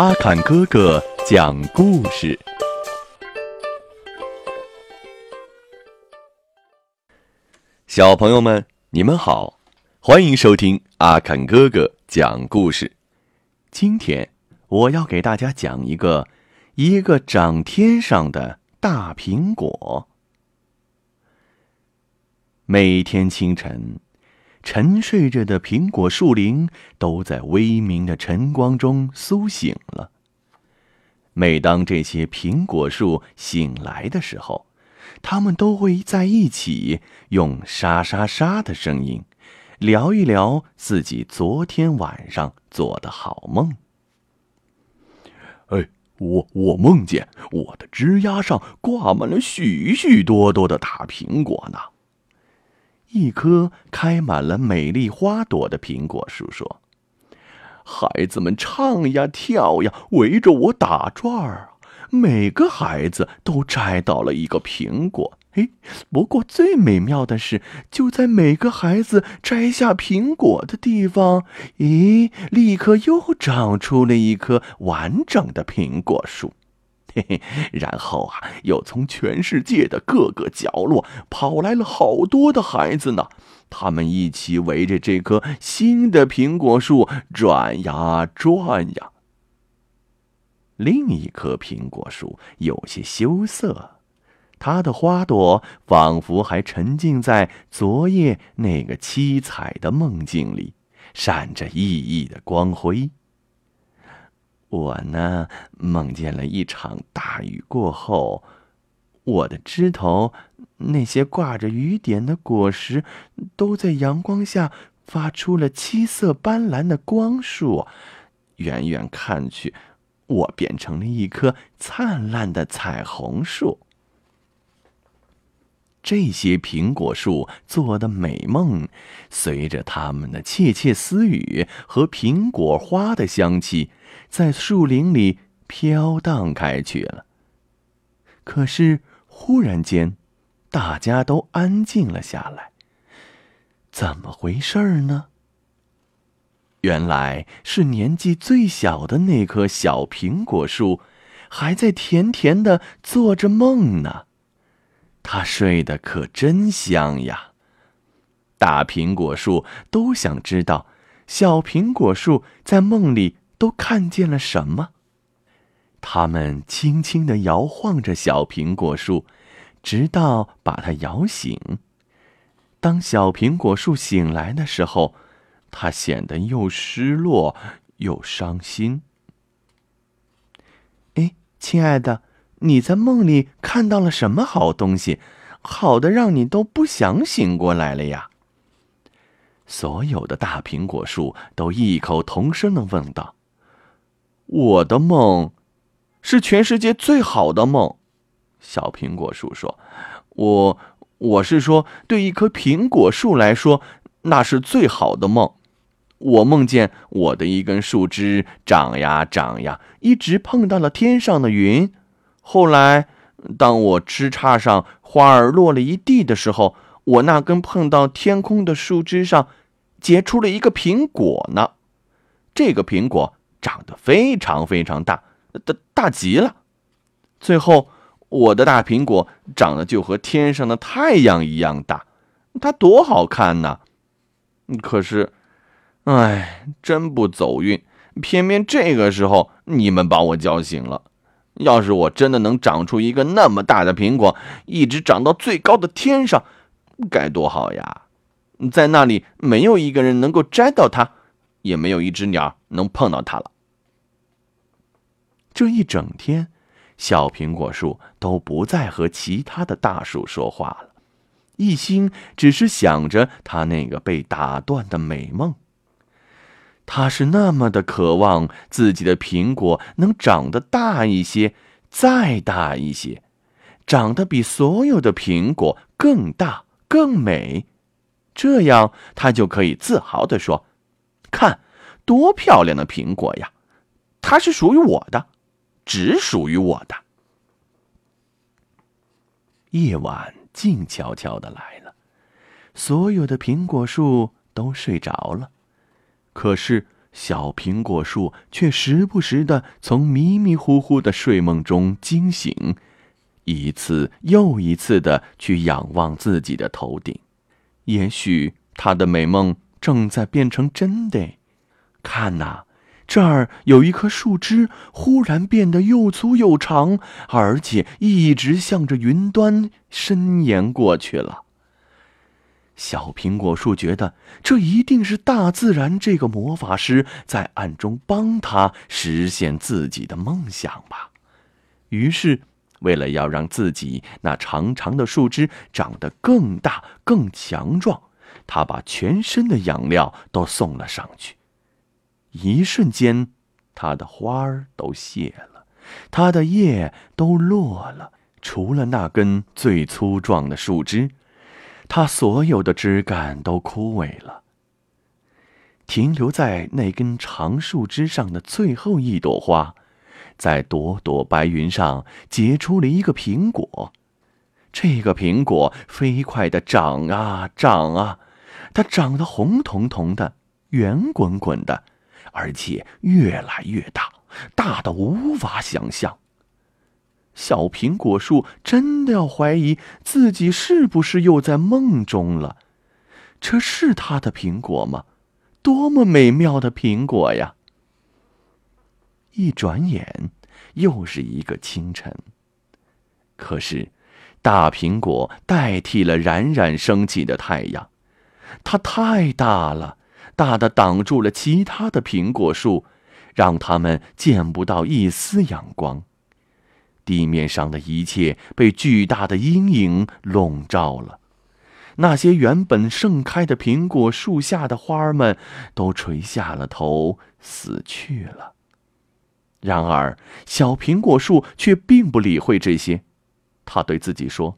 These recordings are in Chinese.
阿坎哥哥讲故事。小朋友们，你们好，欢迎收听阿坎哥哥讲故事。今天我要给大家讲一个一个长天上的大苹果。每天清晨。沉睡着的苹果树林都在微明的晨光中苏醒了。每当这些苹果树醒来的时候，它们都会在一起用沙沙沙的声音，聊一聊自己昨天晚上做的好梦。哎，我我梦见我的枝丫上挂满了许许多多的大苹果呢。一棵开满了美丽花朵的苹果树说：“孩子们唱呀跳呀，围着我打转儿，每个孩子都摘到了一个苹果。嘿，不过最美妙的是，就在每个孩子摘下苹果的地方，咦，立刻又长出了一棵完整的苹果树。”嘿嘿，然后啊，又从全世界的各个角落跑来了好多的孩子呢。他们一起围着这棵新的苹果树转呀转呀。另一棵苹果树有些羞涩，它的花朵仿佛还沉浸在昨夜那个七彩的梦境里，闪着熠熠的光辉。我呢，梦见了一场大雨过后，我的枝头那些挂着雨点的果实，都在阳光下发出了七色斑斓的光束。远远看去，我变成了一棵灿烂的彩虹树。这些苹果树做的美梦，随着它们的窃窃私语和苹果花的香气。在树林里飘荡开去了。可是忽然间，大家都安静了下来。怎么回事呢？原来是年纪最小的那棵小苹果树，还在甜甜的做着梦呢。它睡得可真香呀！大苹果树都想知道，小苹果树在梦里。都看见了什么？他们轻轻的摇晃着小苹果树，直到把它摇醒。当小苹果树醒来的时候，它显得又失落又伤心。哎，亲爱的，你在梦里看到了什么好东西？好的，让你都不想醒过来了呀？所有的大苹果树都异口同声的问道。我的梦，是全世界最好的梦。小苹果树说：“我，我是说，对一棵苹果树来说，那是最好的梦。我梦见我的一根树枝长呀长呀，一直碰到了天上的云。后来，当我枝杈上花儿落了一地的时候，我那根碰到天空的树枝上，结出了一个苹果呢。这个苹果。”长得非常非常大，大大极了。最后，我的大苹果长得就和天上的太阳一样大，它多好看呐！可是，哎，真不走运，偏偏这个时候你们把我叫醒了。要是我真的能长出一个那么大的苹果，一直长到最高的天上，该多好呀！在那里，没有一个人能够摘到它。也没有一只鸟能碰到它了。这一整天，小苹果树都不再和其他的大树说话了，一心只是想着它那个被打断的美梦。他是那么的渴望自己的苹果能长得大一些，再大一些，长得比所有的苹果更大、更美，这样他就可以自豪地说。看，多漂亮的苹果呀！它是属于我的，只属于我的。夜晚静悄悄的来了，所有的苹果树都睡着了，可是小苹果树却时不时的从迷迷糊糊的睡梦中惊醒，一次又一次的去仰望自己的头顶。也许他的美梦正在变成真的。看呐，这儿有一棵树枝，忽然变得又粗又长，而且一直向着云端伸延过去了。小苹果树觉得这一定是大自然这个魔法师在暗中帮他实现自己的梦想吧。于是，为了要让自己那长长的树枝长得更大、更强壮，他把全身的养料都送了上去。一瞬间，它的花儿都谢了，它的叶都落了，除了那根最粗壮的树枝。它所有的枝干都枯萎了，停留在那根长树枝上的最后一朵花，在朵朵白云上结出了一个苹果。这个苹果飞快的长啊长啊，它长得红彤彤的、圆滚滚的，而且越来越大，大的无法想象。小苹果树真的要怀疑自己是不是又在梦中了？这是他的苹果吗？多么美妙的苹果呀！一转眼，又是一个清晨。可是，大苹果代替了冉冉升起的太阳，它太大了，大的挡住了其他的苹果树，让它们见不到一丝阳光。地面上的一切被巨大的阴影笼罩了，那些原本盛开的苹果树下的花儿们都垂下了头，死去了。然而，小苹果树却并不理会这些，他对自己说：“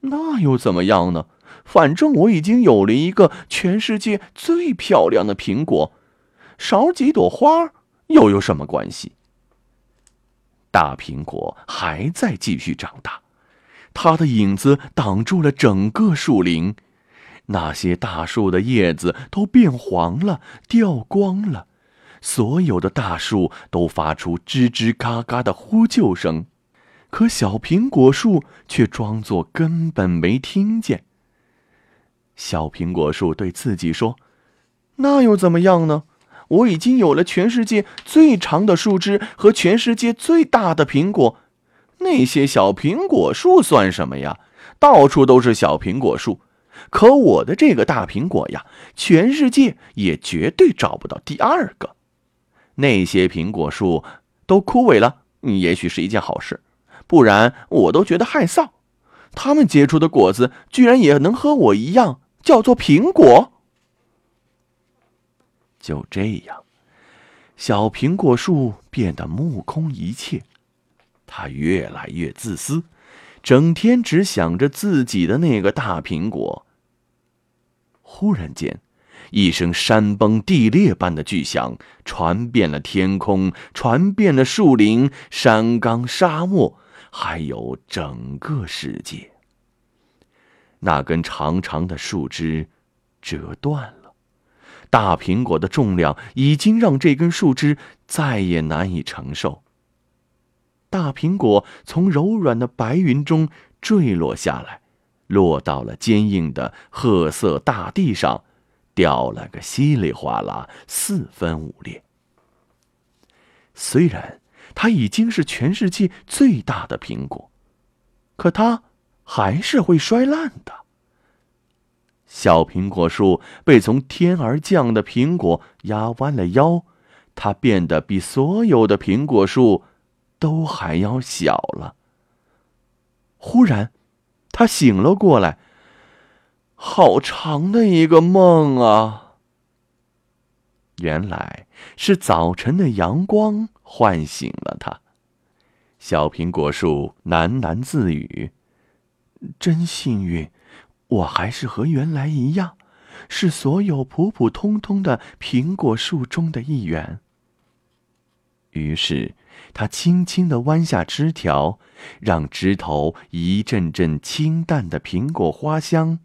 那又怎么样呢？反正我已经有了一个全世界最漂亮的苹果，少几朵花又有什么关系？”大苹果还在继续长大，它的影子挡住了整个树林，那些大树的叶子都变黄了，掉光了，所有的大树都发出吱吱嘎嘎的呼救声，可小苹果树却装作根本没听见。小苹果树对自己说：“那又怎么样呢？”我已经有了全世界最长的树枝和全世界最大的苹果，那些小苹果树算什么呀？到处都是小苹果树，可我的这个大苹果呀，全世界也绝对找不到第二个。那些苹果树都枯萎了，也许是一件好事，不然我都觉得害臊。它们结出的果子居然也能和我一样叫做苹果。就这样，小苹果树变得目空一切，它越来越自私，整天只想着自己的那个大苹果。忽然间，一声山崩地裂般的巨响传遍了天空，传遍了树林、山冈、沙漠，还有整个世界。那根长长的树枝折断了。大苹果的重量已经让这根树枝再也难以承受。大苹果从柔软的白云中坠落下来，落到了坚硬的褐色大地上，掉了个稀里哗啦，四分五裂。虽然它已经是全世界最大的苹果，可它还是会摔烂的。小苹果树被从天而降的苹果压弯了腰，它变得比所有的苹果树都还要小了。忽然，他醒了过来。好长的一个梦啊！原来是早晨的阳光唤醒了他。小苹果树喃喃自语：“真幸运。”我还是和原来一样，是所有普普通通的苹果树中的一员。于是，他轻轻的弯下枝条，让枝头一阵阵清淡的苹果花香，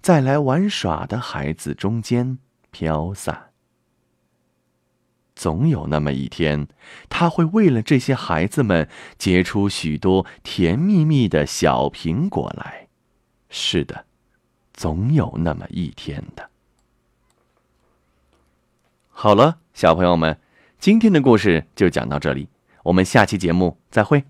在来玩耍的孩子中间飘散。总有那么一天，他会为了这些孩子们结出许多甜蜜蜜的小苹果来。是的，总有那么一天的。好了，小朋友们，今天的故事就讲到这里，我们下期节目再会。